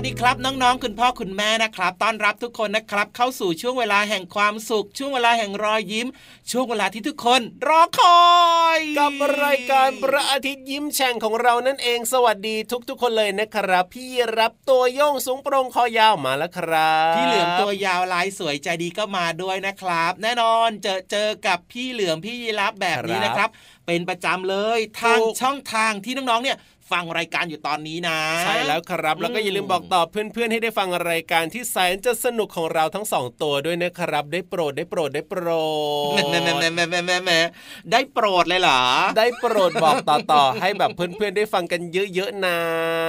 สวัสดีครับน้องๆ คุณพ่อคุณแม่นะครับต้อนรับทุกคนนะครับ เข้าสู่ช่วงเวลาแห่งความสุข ช่วงเวลาแห่งรอยยิ้ม ช่วงเวลาที่ทุกคนรอคอย กับรายการพระอาทิตย์ยิ้มแฉ่งของเรานั่นเองสวัสดีทุกๆ คนเลยนะครับ พี่รับตัวโยงสูงโปรงคอยาวมาแล้วครับพี่เหลือมตัวยาวลายสวยใจดีก็มาด้วยนะครับ แน่นอนเจอเจอกับพี่เหลือมพี่ยีรับแบบนี้นะครับเป็นประจำเลยทางช่องทางที่น้องๆเนี่ย ฟังรายการอยู่ตอนนี้นะ ใช่แล้วครับ แล้วก็อย่าลืมบอกต่อเพื่อนๆ ให้ได้ฟังรายการที่แสนจะสนุกของเราทั้งสองตัวด้วยนะครับ ได้โปรดได้โปรดได้โปรดแหม่แหม่แหม่แหม่แหม่แหม่แหม่ได้โปรดเลยเหรอ ได้โปรดบอกต่อๆ ให้แบบเพื่อนๆ ได้ฟังกันเยอะๆนะ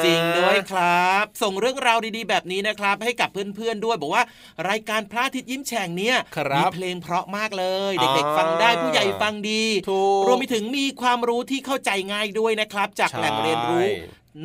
จริงด้วยครับ ส่งเรื่องราวดีๆ แบบนี้นะครับ ให้กับเพื่อนๆ ด้วยบอกว่ารายการพระอาทิตย์ยิ้มแฉ่งเนี่ยครับมีเพลงเพราะมากเลยอ่าเด็กๆ ฟังได้ผู้ใหญ่ฟังดีถูกรวมไปถึงมีความรู้ที่เข้าใจง่ายด้วยนะครับ จากใช่แหล่งเรียนรู้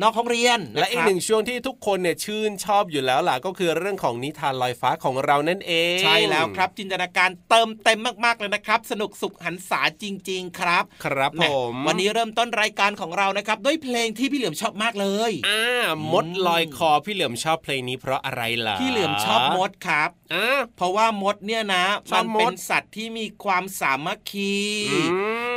นอกห้องเรียนและอีกหนึ่งช่วงที่ทุกคนเนี่ยชื่นชอบอยู่แล้วล่ะก็คือเรื่องของนิทานลอยฟ้าของเรานั่นเอง ใช่แล้วครับจินตนาการเติมเต็มมากๆเลยนะครับ สนุกสุขหันษาจริง ๆ ครับ ครับแหผม่มวันนี้เริ่มต้นรายการของเรานะครับด้วยเพลงที่พี่เหลือมชอบมากเลยอ่ามดลอยคอพี่เหลือมชอบเพลงนี้เพราะอะไรล่ะพี่เหลือมชอบมดครับอ่าเพราะว่ามดเนี่ยนะชอมับนมดเป็นสัตว์ที่มีความสามัคคีอื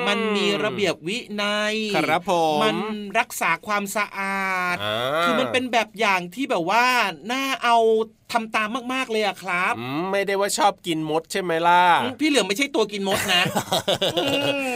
มันมีระเบียบวินัยครับผมมันรักษาความสะอาดอ่าคือมันเป็นแบบอย่างที่แบบว่าน่าเอา ทำตามมากๆเลยอะครับอืมไม่ได้ว่าชอบกินมดใช่ไหมล่ะอืมพี่เหลือมไม่ใช่ตัวกินมดนะอื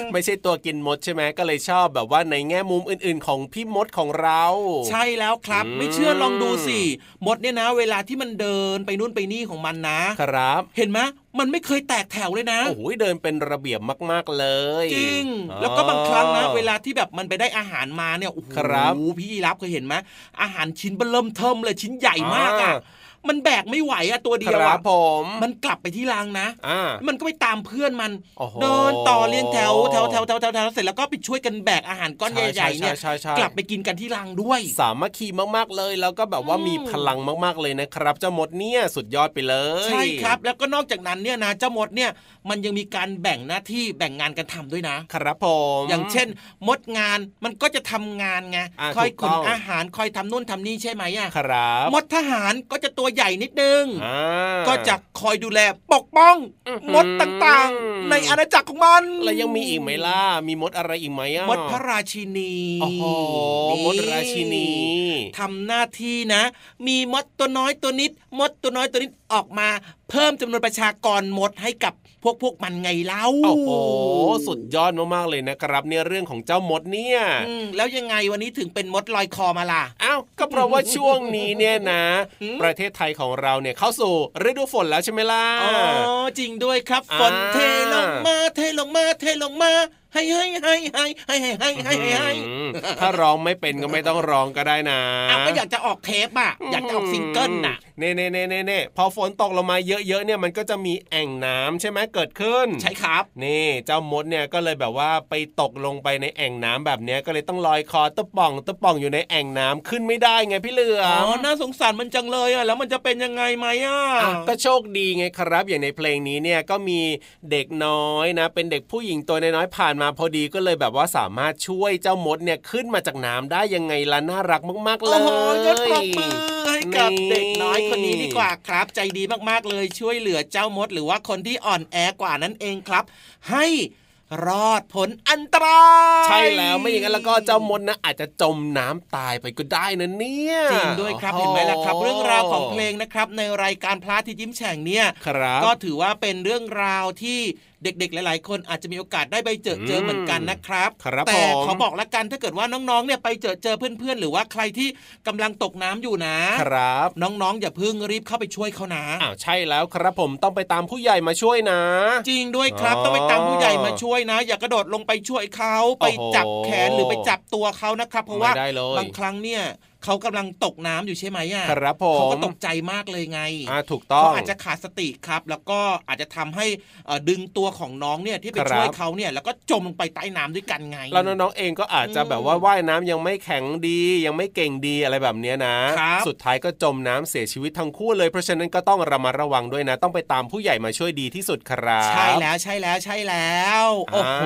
มไม่ใช่ตัวกินมดใช่ไหมก็เลยชอบแบบว่าในแง่มุมอื่น ๆ ของพี่มดของเรา ใช่แล้วครับอืมไม่เชื่อลองดูสิมดเนี่ยนะ เวลาที่มันเดินไปนู่นไปนี่ของมันนะ ครับ เห็นไหมมันไม่เคยแตกแถวเลยนะ โอ้โหเดินเป็นระเบียบมาก ๆ เลย จริงอ๋อแล้วก็บางครั้งนะ เวลาที่แบบมันไปได้อาหารมาเนี่ย โอ้โหครับพี่รับเคยเห็นไหมอาหารชิ้นเบอเริ่มเทิมเลยชิ้นใหญ่มากอะอ่ มันแบกไม่ไหวอะตัวคเดียวรัอะบผมมันกลับไปที่รังนะอ่ามันก็ไปตามเพื่อนมันโอ้โหเดินต่อเรียงแถวแถวแถวแถวแถวแถวเสร็จแล้วก็ไปช่วยกันแบกอาหารก้อนใช่ใหญ่ๆเนี่ยใช่ใช่ใช่กลับไปกินกันที่รังด้วย สามัคคีมากๆเลย แล้วก็แบบว่าอืมมีพลังมากๆเลยนะครับเจ้ามดเนี่ยสุดยอดไปเลยใช่ครับ แล้วก็นอกจากนั้นเนี่ยนะเจ้ามดเนี่ยมันยังมีการแบ่งหน้าที่แบ่งงานกันทำด้วยนะ ครับผมอย่างเช่น มดงานมันก็จะทำงานไงอ่าคอยถูกขต้นองอาหารคอยทำนู่นทำนี่ใช่ไหมอะครับ มดทหารก็จะตัวใหญ่นิดนึงอ่าก็จะคอยดูแลปกป้องอื้อหือมดต่างๆ ในอาณาจักรของมัน แล้วยังมีอีกไหมล่ะ มีมดอะไรอีกไหมอะมดพระราชินีโอ้โหมดราชินีทำหน้าที่นะ มีมดตัวน้อยตัวนิด มดตัวน้อยตัวนิดออกมาเพิ่มจำนวนประชากรมดให้กับพวกพวกมันไงเล่าโอ้โหสุดยอดมากๆเลยนะครับ เนี่ยเรื่องของเจ้ามดเนี่ยอืมแล้วยังไงวันนี้ถึงเป็นมดลอยคอมาล่ะอ้าวก็เพราะว่าช่วงนี้เนี่ยนะอืมประเทศไทยของเราเนี่ยเข้าสู่ฤดูฝนแล้วใช่ไหมล่ะอ๋อจริงด้วยครับ ฝนอ่าเทลงมาเทลงมาเทลงมา ให้ให้ให้ให้ให้ให้ให้ให้ให้ให้ถ้าร้องไม่เป็นก็ไม่ต้องร้องก็ได้นะอ้าวก็อยากจะออกเทปอะอยากจะออกซิงเกิลน่ะเน่เน่เน่เน่เน่พอฝนตกลงมาเยอะๆเนี่ยมันก็จะมีแอ่งน้ำใช่ไหมเกิดขึ้น ใช่ครับ นี่เจ้ามดเนี่ยก็เลยแบบว่าไปตกลงไปในแอ่งน้ำแบบเนี้ยก็เลยต้องลอยคอตะป่องตะป่องอยู่ในแอ่งน้ำขึ้นไม่ได้ไงพี่เหลืออ๋อน่าสงสารมันจังเลยอะแล้วมันจะเป็นยังไงไหมอะก็โชคดีไงครับ อย่างในเพลงนี้เนี่ยก็มีเด็กน้อยนะ เป็นเด็กผู้หญิงตัวน้อยผ่านมาพอดีก็เลยแบบว่าสามารถช่วยเจ้ามดเนี่ยขึ้นมาจากน้ำได้ยังไงล่ะน่ารักมาก ๆ เลโอ้ยโหยศปรบมือให้กับนี่เด็กน้อยคนนี้ดีกว่าครับ ใจดีมากๆเลยช่วยเหลือเจ้ามด หรือว่าคนที่อ่อนแอกว่านั่นเองครับ ให้รอดผลอันตรายใช่แล้วไม่อย่างนั้นแล้วก็เจ้ามดนะอาจจะจมน้ำตายไปก็ได้นะเนี่ยจริงด้วยครับโอ้โเห็นไหมล่ะครับ เรื่องราวของเพลงนะครับ ในรายการพระอาที่ยิ้มแฉ่งเนี่ยครับก็ถือว่าเป็นเรื่องราวที่ เด็กๆ หลาย ๆ คนอาจจะมีโอกาสได้ไปเจอเจอมเหมือนกันนะครับครับแต่ผมขอบอกละกันถ้าเกิดว่าน้องๆเนี่ยไปเจอเจอเพื่อนๆ หรือว่าใครที่กำลังตกน้ำอยู่นะครับ น้องๆ อย่าเพิ่งรีบเข้าไปช่วยเขานะอ้าวใช่แล้วครับผมต้องไปตามผู้ใหญ่มาช่วยนะ จริงด้วยครับอ๋อต้องไปตามผู้ใหญ่มาช่วยนะ อย่ากระโดดลงไปช่วยเขาไปโอ้โหจับแขนหรือไปจับตัวเขานะครับ เพราะว่าไม่ได้เลยบางครั้งเนี่ย เขากำลังตกน้ำอยู่ใช่ไหมอะครับผมเขาก็ตกใจมากเลยไงอ่าถูกต้องเขาอาจจะขาดสติครับ แล้วก็อาจจะทำให้เอ่อดึงตัวของน้องเนี่ยที่ไปครับช่วยเขาเนี่ยแล้วก็จมลงไปใต้น้ำด้วยกันไง แล้วน้องๆเองก็อาจจะอืมแบบว่าว่ายน้ำยังไม่แข็งดี ยังไม่เก่งดีอะไรแบบเนี้ยนะครับสุดท้ายก็จมน้ำเสียชีวิตทั้งคู่เลยเพราะฉะนั้นก็ต้องระมัดระวังด้วยนะ ต้องไปตามผู้ใหญ่มาช่วยดีที่สุดครับใช่แล้วใช่แล้วใช่แล้วโอ้โห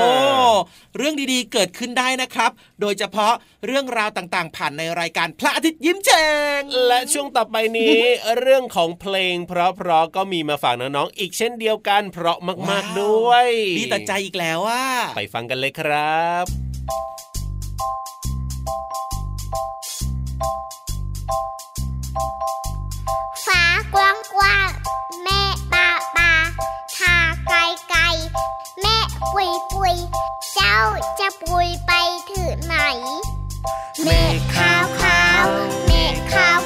อ่าเรื่องดีๆเกิดขึ้นได้นะครับ โดยเฉพาะเรื่องราวต่างๆ ผ่านในรายการพระอาทิตย์ยิ้มแฉ่งและช่วงต่อไปนี้ เรื่องของเพลง เพราะๆก็มีมาฝากน้องๆอีกเช่นเดียวกันเพราะมากว้าวๆด้วยดีต่อใจอีกแล้วว่าไปฟังกันเลยครับฟ้ากว้างกว้างแม่ปาปาทาไกลไกลแม่ปุยปุยเจ้าจะปุยไปถึงไหน เมฆขาวขาวเมฆขาว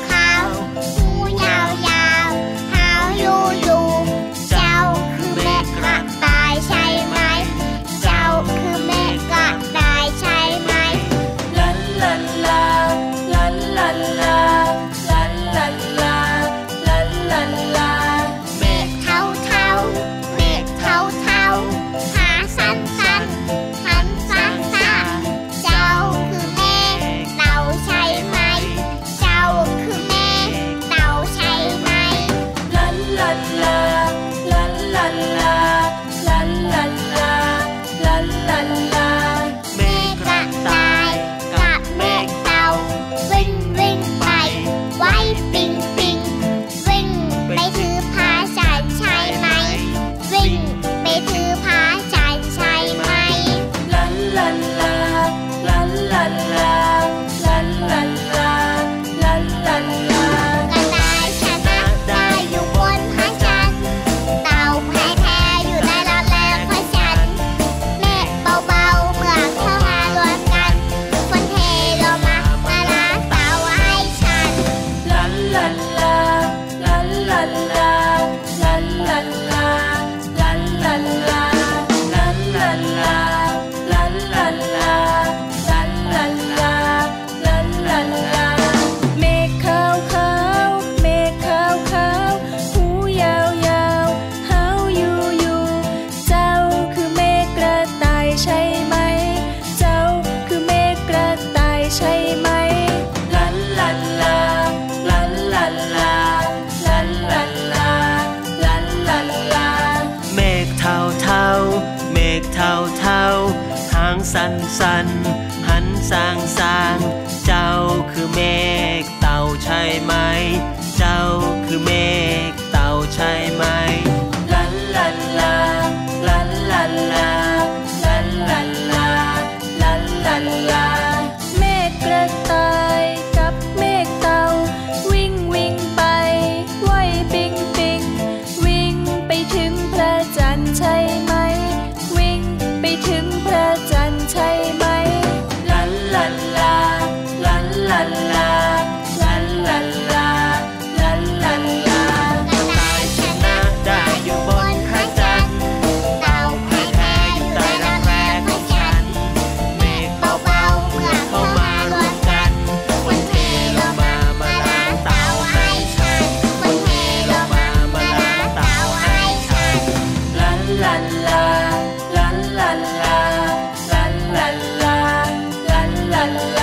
Bye.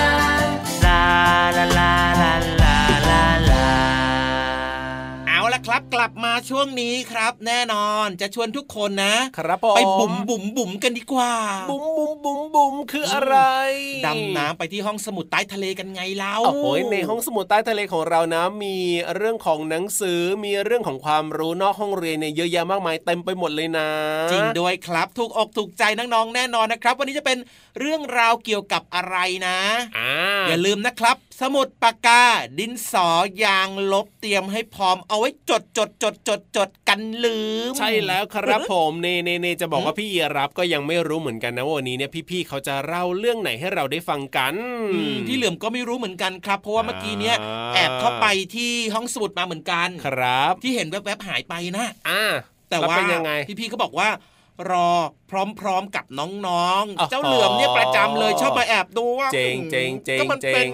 ครับกลับมาช่วงนี้ครับ แน่นอนจะชวนทุกคนนะ ครับผมไปบุ๋มบุ๋มบุ๋มกันดีกว่า บุ๋มบุ๋มบุ๋มบุ๋มคืออะไรดำน้ำไปที่ห้องสมุดใต้ทะเลกันไงเล่าโอ้โหในห้องสมุดใต้ทะเลของเรานะ มีเรื่องของหนังสือมีเรื่องของความรู้นอกห้องเรียนเนี่ยเยอะแยะมากมายเต็มไปหมดเลยนะ จริงด้วยครับถูกอกถูกใจน้องๆแน่นอนนะครับ วันนี้จะเป็นเรื่องราวเกี่ยวกับอะไรนะอ่าอย่าลืมนะครับ สมุดปากกา ดินสอยางลบเตรียมให้พร้อมเอาไว้จดจดจดจดจดกันลืม ใช่แล้วครับผมเนเนเนจะบอกว่าพี่เยรับก็ยังไม่รู้เหมือนกันนะว่าวันนี้เนี่ยพี่ๆเขาจะเล่าเรื่องไหนให้เราได้ฟังกันอืมพี่เหลือมก็ไม่รู้เหมือนกันครับ เพราะว่าเมื่อกี้เนี้ยอ่าแอบเข้าไปที่ห้องสมุดมาเหมือนกันครับ ที่เห็นแวบๆหายไปนะอ่าแต่ล้ว่าเป็นยังไงพี่ๆก็บอกว่า รอพร้อมๆกับน้องอ๋อๆเจ้าเหลือมเนี่ยประจำเลยชอบมาแอบดูว่าเจ๋งเจ๋งเจ๋งก็มันเป็นเจ๋ง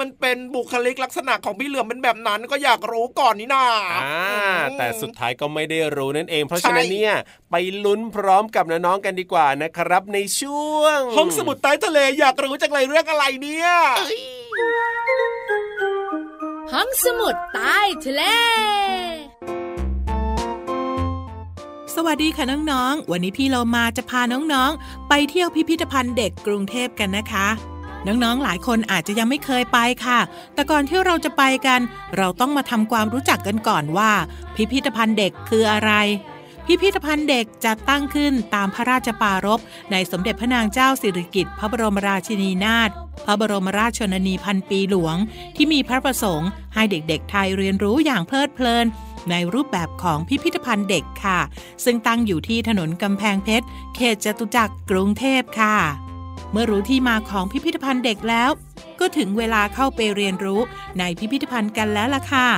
มันเป็นบุคลิกลักษณะของพี่เหลือมเป็นแบบนั้นก็อยากรู้ก่อนนี่นาอ่าแต่สุดท้ายก็ไม่ได้รู้นั่นเอง เพราะใช่ฉะนั้นเนี่ยไปลุ้นพร้อมกับน้องๆกันดีกว่านะครับ ในช่วง ห้องสมุดใต้ทะเลอยากรู้จังเลยเรื่องอะไรเนี่ยห้องสมุดใต้ทะเล สวัสดีค่ะน้องๆ วันนี้พี่เรามาจะพาน้องๆ ไปเที่ยวพิพิธภัณฑ์เด็กกรุงเทพกันนะคะ น้องๆ หลายคนอาจจะยังไม่เคยไปค่ะ แต่ก่อนที่เราจะไปกัน เราต้องมาทำความรู้จักกันก่อนว่า พิพิธภัณฑ์เด็กคืออะไร พิพิธภัณฑ์เด็กจัดตั้งขึ้นตามพระราชปารภในสมเด็จพระนางเจ้าสิริกิติ์พระบรมราชินีนาถพระบรมราชชนนีพันปีหลวง ที่มีพระประสงค์ให้เด็กๆ ไทยเรียนรู้อย่างเพลิดเพลิน ในรูปแบบของพิพิธภัณฑ์เด็กค่ะ ซึ่งตั้งอยู่ที่ถนนกำแพงเพชร เขตจตุจักรกรุงเทพค่ะ เมื่อรู้ที่มาของพิพิธภัณฑ์เด็กแล้ว ก็ถึงเวลาเข้าไปเรียนรู้ในพิพิธภัณฑ์กันแล้วล่ะค่ะ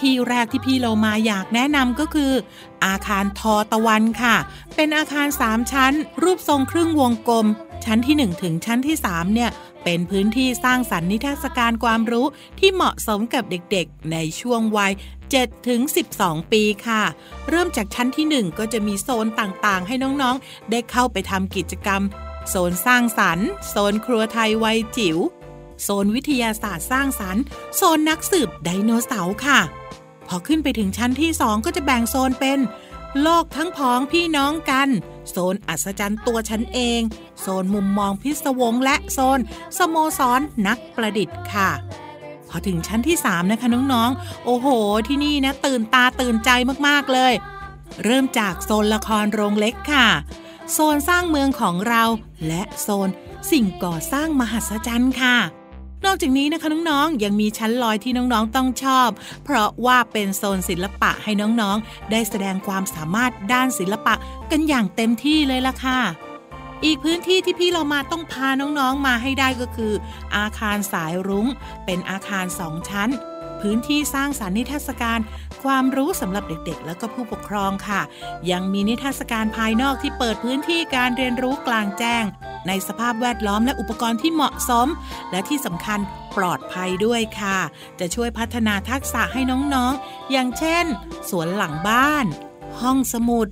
ที่แรกที่พี่โลมาอยากแนะนำก็คือ อาคารทอตะวันค่ะ เป็นอาคาร 3 ชั้น รูปทรงครึ่งวงกลม ชั้นที่ 1 ถึงชั้นที่ 3 เนี่ย เป็นพื้นที่สร้างสรรค์นิทรรศการความรู้ที่เหมาะสมกับเด็กๆ ในช่วงวัย 7ถึง12 ปีค่ะ เริ่มจากชั้นที่ 1 ก็จะมีโซนต่างๆ ให้น้องๆ ได้เข้าไปทำกิจกรรม โซนสร้างสรรค์ โซนครัวไทยวัยจิ๋ว โซนวิทยาศาสตร์สร้างสรรค์ โซนนักสืบไดโนเสาร์ค่ะ พอขึ้นไปถึงชั้นที่ 2 ก็จะแบ่งโซนเป็น โลกทั้งพ้องพี่น้องกัน โซนอัศจรรย์ตัวฉันเอง โซนมุมมองพิศวงและโซน สโมสรนนักประดิษฐ์ค่ะ พอถึงชั้นที่ 3 นะคะน้องๆ โอ้โห ที่นี่นะ ตื่นตาตื่นใจมากๆเลย เริ่มจากโซนละครโรงเล็กค่ะ โซนสร้างเมืองของเรา และโซนสิ่งก่อสร้างมหัศจรรย์ค่ะ นอกจากนี้นะคะน้องๆ ยังมีชั้นลอยที่น้องๆต้องชอบ เพราะว่าเป็นโซนศิลปะให้น้องๆ ได้แสดงความสามารถด้านศิลปะกันอย่างเต็มที่เลยล่ะค่ะ อีกพื้นที่ที่พี่เรามาต้องพาน้องๆมาให้ได้ก็คือ อาคารสายรุง้ง เป็นอาคารสองชั้น พื้นที่สร้างสรรค์นิทรรศการ ความรู้สำหรับเด็กๆ และก็ผู้ปกครองค่ะ ยังมีนิทรรศการภายนอกที่เปิดพื้นที่การเรียนรู้กลางแจ้ง ในสภาพแวดล้อมและอุปกรณ์ที่เหมาะสม และที่สำคัญปลอดภัยด้วยค่ะ จะช่วยพัฒนาทักษะให้น้องๆอย่างเช่น สวนหลังบ้าน ห้องสมุด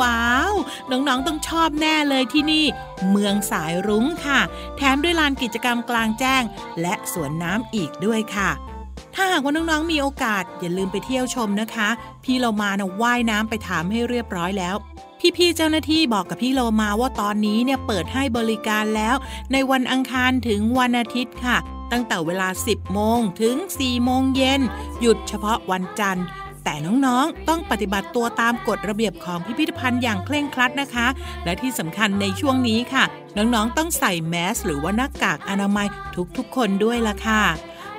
ว้าว น้องๆต้องชอบแน่เลยที่นี่ เมืองสายรุ้งค่ะ แถมด้วยลานกิจกรรมกลางแจ้ง และสวนน้ำอีกด้วยค่ะถ้าหากว่าน้องๆมีโอกาสอย่าลืมไปเที่ยวชมนะคะ พี่โลมานะว่ายน้ำไปถามให้เรียบร้อยแล้ว พี่ๆเจ้าหน้าที่บอกกับพี่โลมาว่าตอนนี้เนี่ยเปิดให้บริการแล้ว ในวันอังคารถึงวันอาทิตย์ค่ะ ตั้งแต่เวลา 10 โมงถึง 4 โมงเย็น หยุดเฉพาะวันจันทร์ แต่น้องๆ ต้องปฏิบัติตัวตามกฎระเบียบของพิพิธภัณฑ์อย่างเคร่งครัดนะคะ และที่สำคัญในช่วงนี้ค่ะ น้องๆ ต้องใส่แมส หรือว่าหน้ากากอนามัยทุกๆ คนด้วยล่ะค่ะ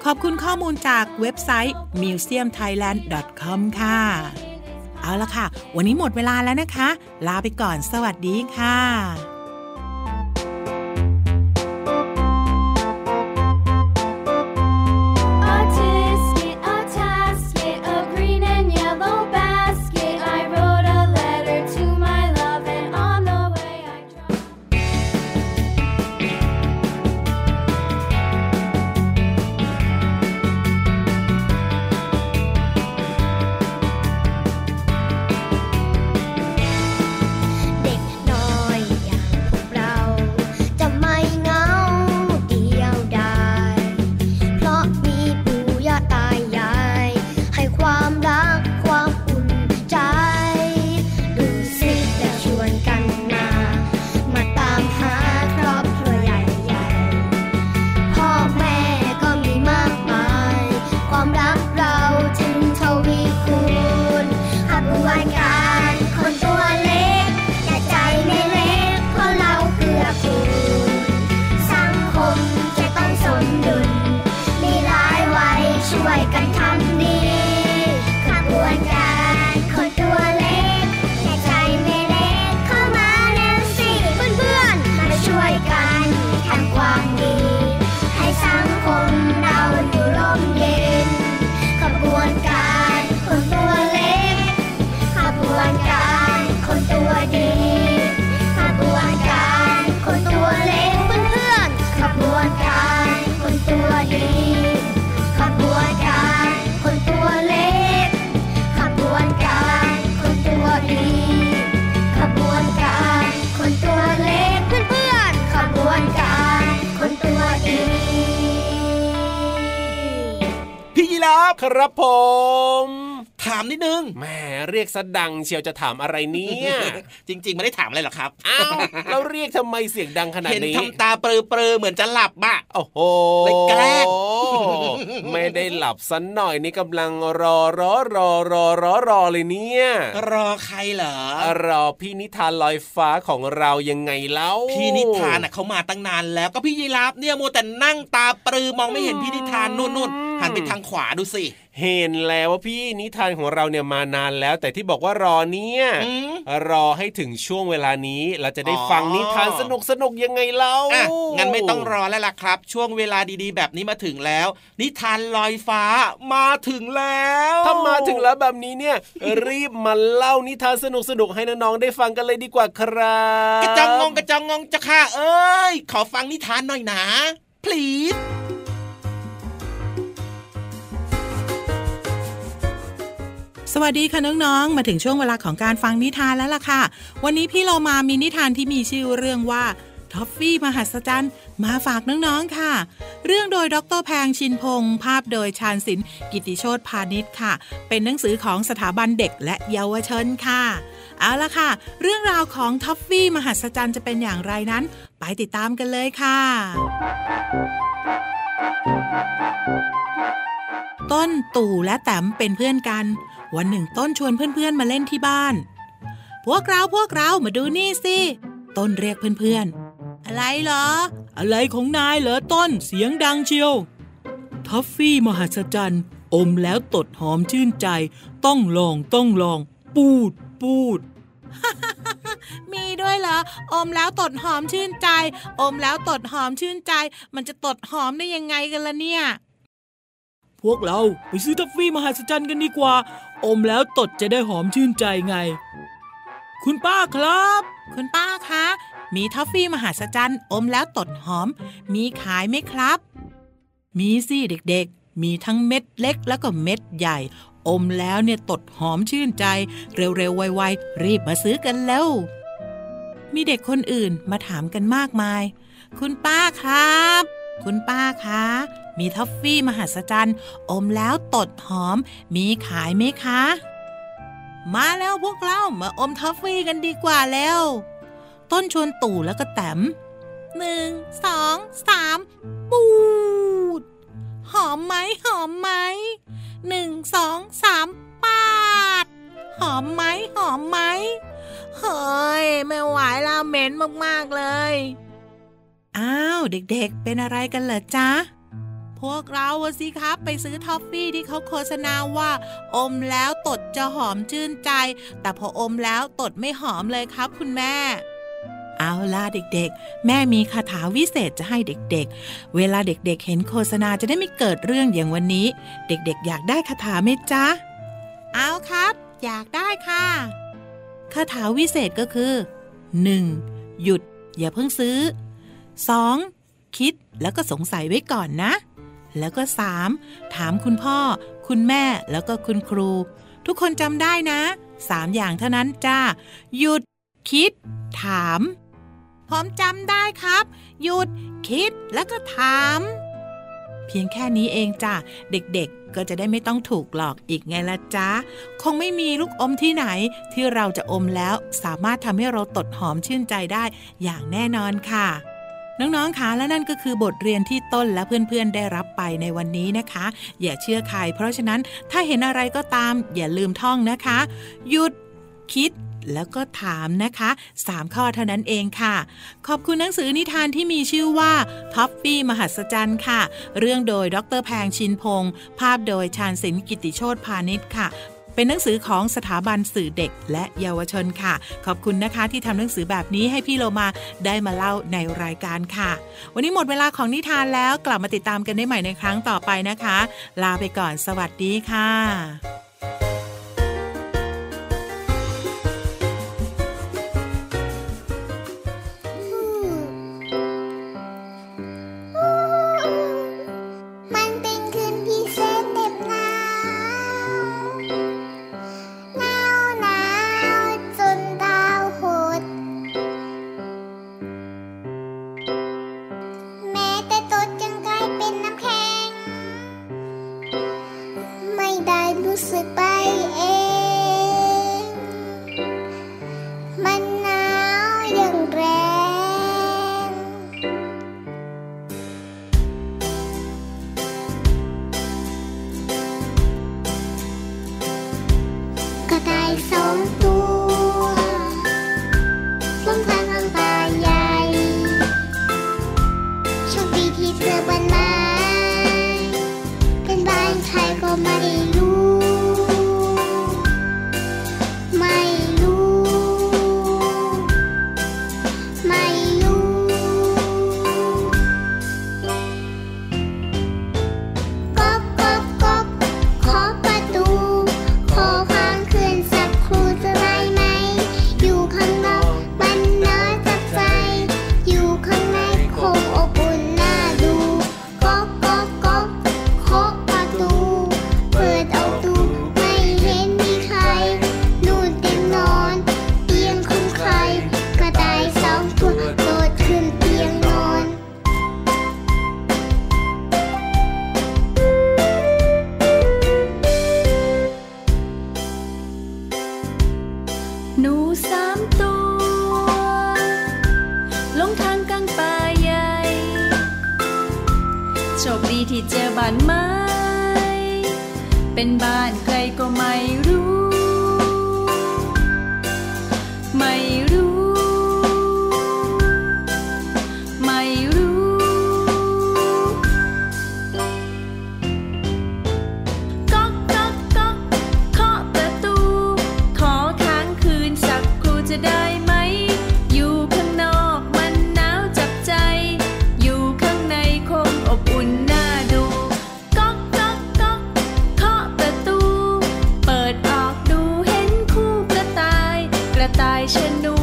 ขอบคุณข้อมูลจากเว็บไซต์ museumthailand.com ค่ะ เอาละค่ะ วันนี้หมดเวลาแล้วนะคะ ลาไปก่อน สวัสดีค่ะ ครับผม ถามนิดนึงแหมเรียกสะดังเชียวจะถามอะไรเนี่ยจริง ๆ ไม่ได้ถามอะไรหรอกครับอ้าวแล้วเรียกทำไมเสียงดังขนาดเห็นนี้ทำตาเปรอๆเหมือนจะหลับบ้าโอ้โหเลยแกล้งไม่ได้หลับสันหน่อยนี่กำลังรอรอรอรอรอรอเลยเนี่ยรอใครเหรอรอพี่นิทานลอยฟ้าของเรายังไงเล่าพี่นิทานน่ะเขามาตั้งนานแล้วก็พี่ยีราฟเนี่ยมัวแต่นั่งตาปรือมองไม่เห็นพี่นิทานนู่นนู่นหันไปทางขวาดูสิเห็นแล้วว่าพี่นิทานของเราเนี่ยมานานแล้ว แต่ที่บอกว่ารอเนี่ยอืมรอให้ถึงช่วงเวลานี้เราจะได้อ๋อฟังนิทานสนุกสนุกๆยังไงเล่าอะงั้นไม่ต้องรอแล้วล่ะครับ ช่วงเวลาดีๆ แบบนี้มาถึงแล้ว นิทานลอยฟ้ามาถึงแล้วถ้ามาถึงแล้วแบบนี้เนี่ย รีบมาเล่านิทานสนุกสนุกๆให้น้องๆได้ฟังกันเลยดีกว่าครับกระจองงงกระจองงงจะค่ะเอ้ย ขอฟังนิทานหน่อยนะ please สวัสดีค่ะน้องๆ มาถึงช่วงเวลาของการฟังนิทานแล้วล่ะค่ะ วันนี้พี่โลมามีนิทานที่มีชื่อเรื่องว่าท็อฟฟี่มหัศจรรย์มาฝากน้องๆ ค่ะ เรื่องโดยดรแพงชินพงศ์ภาพโดยชาญศิลป์กิติโชตพาณิชย์ค่ะ เป็นหนังสือของสถาบันเด็กและเยาวชนค่ะ เอาละค่ะ เรื่องราวของท็อฟฟี่มหัศจรรย์จะเป็นอย่างไรนั้น ไปติดตามกันเลยค่ะ ต้นตู่และแต้มเป็นเพื่อนกัน วันหนึ่งต้นชวนเพื่อนๆมาเล่นที่บ้าน พวกเราพวกเรามาดูนี่สิ ต้นเรียกเพื่อนๆ อะไรเหรอ อะไรของนายเหรอต้นเสียงดังเชียวทัฟฟี่มหัศจรรย์อมแล้วตดหอมชื่นใจ ต้องลองต้องลอง ปูดปูด มีด้วยเหรอ อมแล้วตดหอมชื่นใจ อมแล้วตดหอมชื่นใจ มันจะตดหอมได้ยังไงกันล่ะเนี่ย พวกเราไปซื้อทัฟฟี่มหัศจรรย์กันดีกว่า อมแล้วตดจะได้หอมชื่นใจไง คุณป้าครับ คุณป้าคะ มีทัฟฟี่มหัศจรรย์อมแล้วตดหอม มีขายไหมครับ มีสิเด็กๆ มีทั้งเม็ดเล็กแล้วก็เม็ดใหญ่ อมแล้วเนี่ยตดหอมชื่นใจ เร็วๆไวๆรีบมาซื้อกันแล้ว มีเด็กคนอื่นมาถามกันมากมาย คุณป้าครับ คุณป้าคะ มีท็อฟฟี่มหัศจรรย์ อมแล้วตดหอม มีขายไหมคะ มาแล้วพวกเรามาอมท็อฟฟี่กันดีกว่าแล้ว ต้นชวนตู่แล้วก็แต้มหนึ่งสองสามปูดหอมไหมหนึ่งสองสามปาด หอมไหมหอมไหมเฮ้ยไม่ไหวแล้วเหม็นมาก ๆ เลย อ้าว เด็กๆ เป็นอะไรกันเหรอจ๊ะ พวกเราอะสิครับไปซื้อทอฟฟี่ที่เขาโฆษณาว่า อมแล้วตดจะหอมชื่นใจ แต่พออมแล้วตดไม่หอมเลยครับคุณแม่เอาล่ะเด็กๆ แม่มีคาถาวิเศษจะให้เด็กๆ เวลาเด็กๆ เห็นโฆษณาจะได้ไม่เกิดเรื่องอย่างวันนี้ เด็กๆ อยากได้คาถาไหมจ๊ะ เอาครับ อยากได้ค่ะ คาถาวิเศษก็คือ 1. หยุด อย่าเพิ่งซื้อ 2. คิดแล้วก็สงสัยไว้ก่อนนะ แล้วก็ 3. ถามคุณพ่อ คุณแม่แล้วก็คุณครู ทุกคนจำได้นะ3อย่างเท่านั้นจ้าหยุด คิด ถามผมจำได้ครับ หยุด คิดแล้วก็ถาม เพียงแค่นี้เองจ้ะเด็กๆ ก็จะได้ไม่ต้องถูกหลอกอีกไงละจ๊ะคงไม่มีลูกอมที่ไหน ที่เราจะอมแล้วสามารถทำให้เราตดหอมชื่นใจได้อย่างแน่นอนค่ะ น้องๆคะและนั่นก็คือบทเรียนที่ต้นและเพื่อนๆได้รับไปในวันนี้นะคะ อย่าเชื่อใคร เพราะฉะนั้นถ้าเห็นอะไรก็ตาม อย่าลืมท่องนะคะ หยุดคิดแล้วก็ถามนะคะ 3 ข้อเท่านั้นเองค่ะ ขอบคุณหนังสือนิทานที่มีชื่อว่าท็อฟฟี่มหัศจรรย์ค่ะ เรื่องโดยดรแพงชินพงศ์ภาพโดยชาญศิลป์กิติโชตพาณิชย์ค่ะ เป็นหนังสือของสถาบันสื่อเด็กและเยาวชนค่ะ ขอบคุณนะคะที่ทำหนังสือแบบนี้ให้พี่โลมาได้มาเล่าในรายการค่ะ วันนี้หมดเวลาของนิทานแล้วกลับมาติดตามกันได้ใหม่ในครั้งต่อไปนะคะ ลาไปก่อนสวัสดีค่ะ กระต่ายสองตัว เป็นบ้าน chân núi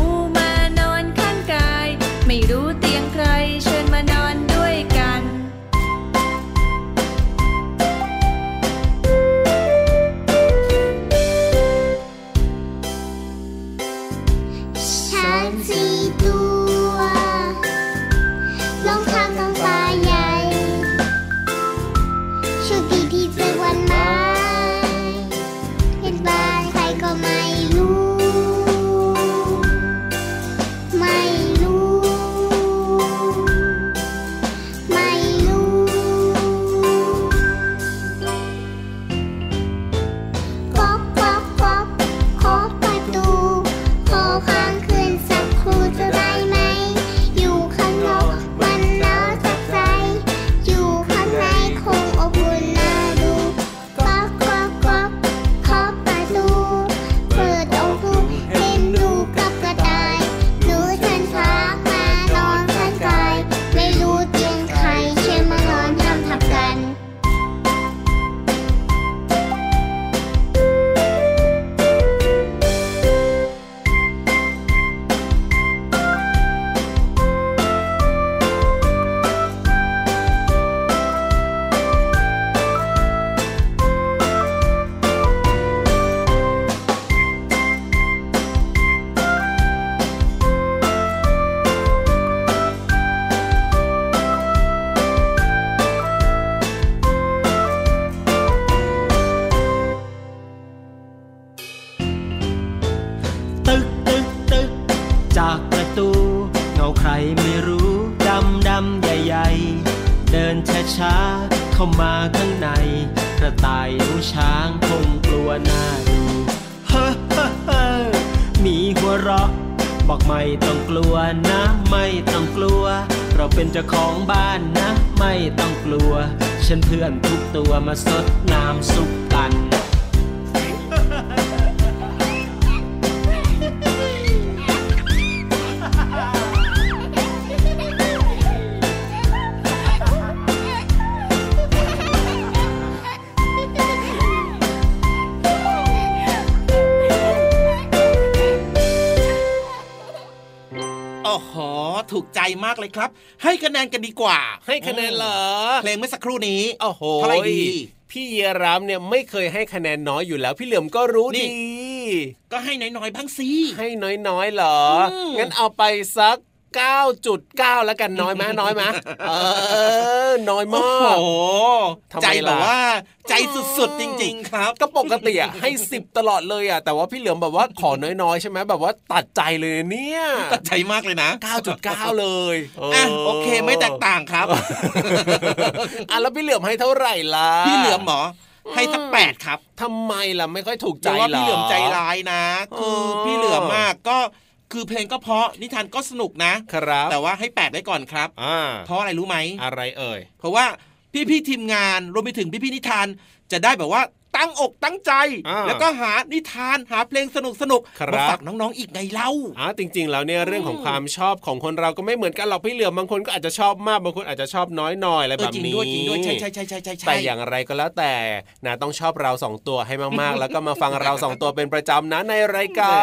าใครไม่รู้ดำดำใหญ่ๆ เดินช้าช้าเข้ามาข้างใน กระต่ายรู้ช้างคงกลัวหน้าดูเฮ้เฮ้เฮ้มีหัวเราะ บอกไม่ต้องกลัวนะ ไม่ต้องกลัว เราเป็นเจ้าของบ้านนะ ไม่ต้องกลัว ฉันเพื่อนทุกตัวมาสดน้ำสุก ใจมากเลยครับ ให้คะแนนกันดีกว่า ให้คะแนนเหรอเพลงเมื่อสักครู่นี้โอ้โหเท่าไหร่ดีพี่เยรามเนี่ยไม่เคยให้คะแนนน้อยอยู่แล้ว พี่เหลือมก็รู้นี่ดี ก็ให้น้อยๆบ้างสิให้น้อยๆเหรออืมงั้นเอาไปสัก 9.9 แล้วกันน้อยไหมน้อยไหมเออ น้อยโอ้มาโหกทำไมใจแบบล่ะว่า ใจสุดๆจริง ๆ ครับ ก็ปกติอะให้ 10 ตลอดเลยอะแต่ว่าพี่เหลือมแบบว่าขอน้อยๆ ใช่ไหมแบบว่าตัดใจเลยเนี่ยตัดใจมากเลยนะ 9.9 เลยอะโอเคไม่แตกต่างครับอะแล้วพี่เหลือมให้เท่าไหร่ล่ะพี่เหลือมหมอให้สักแปดครับทำไมล่ะไม่ค่อยถูกหใจรือว่าเหรอพี่เหลือมใจร้ายนะ คืออพี่เหลือมมากก็ คือเพลงก็เพราะนิทานก็สนุกนะครับ แต่ว่าให้แปดไว้ก่อนครับอ่าเพราะอะไรรู้ไหมอะไรเอ่ยเพราะว่าพี่ๆทีมงานรวมไปถึงพี่ๆนิทานจะได้แบบว่า ตั้งอกตั้งใจอ่าแล้วก็หานิทานหาเพลงสนุกสนุกๆครับมาฝากน้องๆอีกไงเล่าอ่าจริง ๆ แล้วเนี่ยเรื่องของความชอบของคนเราก็ไม่เหมือนกันหรอกพี่เหลือมบางคนก็อาจจะชอบมากบางคนอาจจะชอบน้อยหน่อยอะไรเอแบอบจริงนี้ด้วยจริงด้วยใช่ใช่ใช่ใช่ใช่ใช่แต่อย่างไรก็แล้วแต่นะต้องชอบเราสองตัวให้มากๆ แล้วก็มาฟังเราสองตัวเป็นประจำนะในรายการ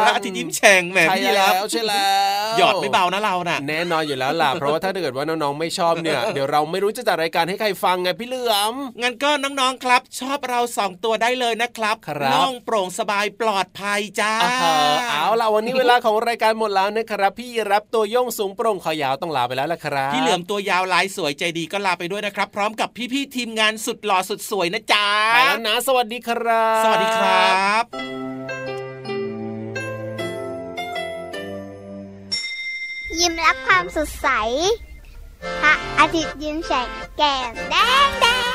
พระอาทิตย์ยิ้มแฉ่งแหมใช่พี่แล้รับวใช่แล้วหยอดไม่เบานะเราน่ะแน่นอนอยู่แล้วล่ะเพราะว่าถ้าเกิดว่าน้องๆไม่ชอบเนี่ยเดี๋ยวเราไม่รู้จะจัดรายการให้ใครฟังไงพี่เหลือมงั้นก็น้องๆครับ ชอบเราสองตัวได้เลยนะครับครับน่องโปร่งสบายปลอดภัยจ้าอ่าฮะเอาล่ะวันนี้เวลาของรายการหมดแล้วนะครับ พี่รับตัวโย่งสูงโปร่งคอยาวต้องลาไปแล้วล่ะครับพี่เหลือมตัวยาวลายสวยใจดีก็ลาไปด้วยนะครับ พร้อมกับพี่ๆทีมงานสุดหล่อสุดสวยนะจ๊ะไปแล้วนะ สวัสดีครับ สวัสดีครับยิ้มรับความสดใส พระอาทิตย์ยิ้มแฉกแก้มแดงแด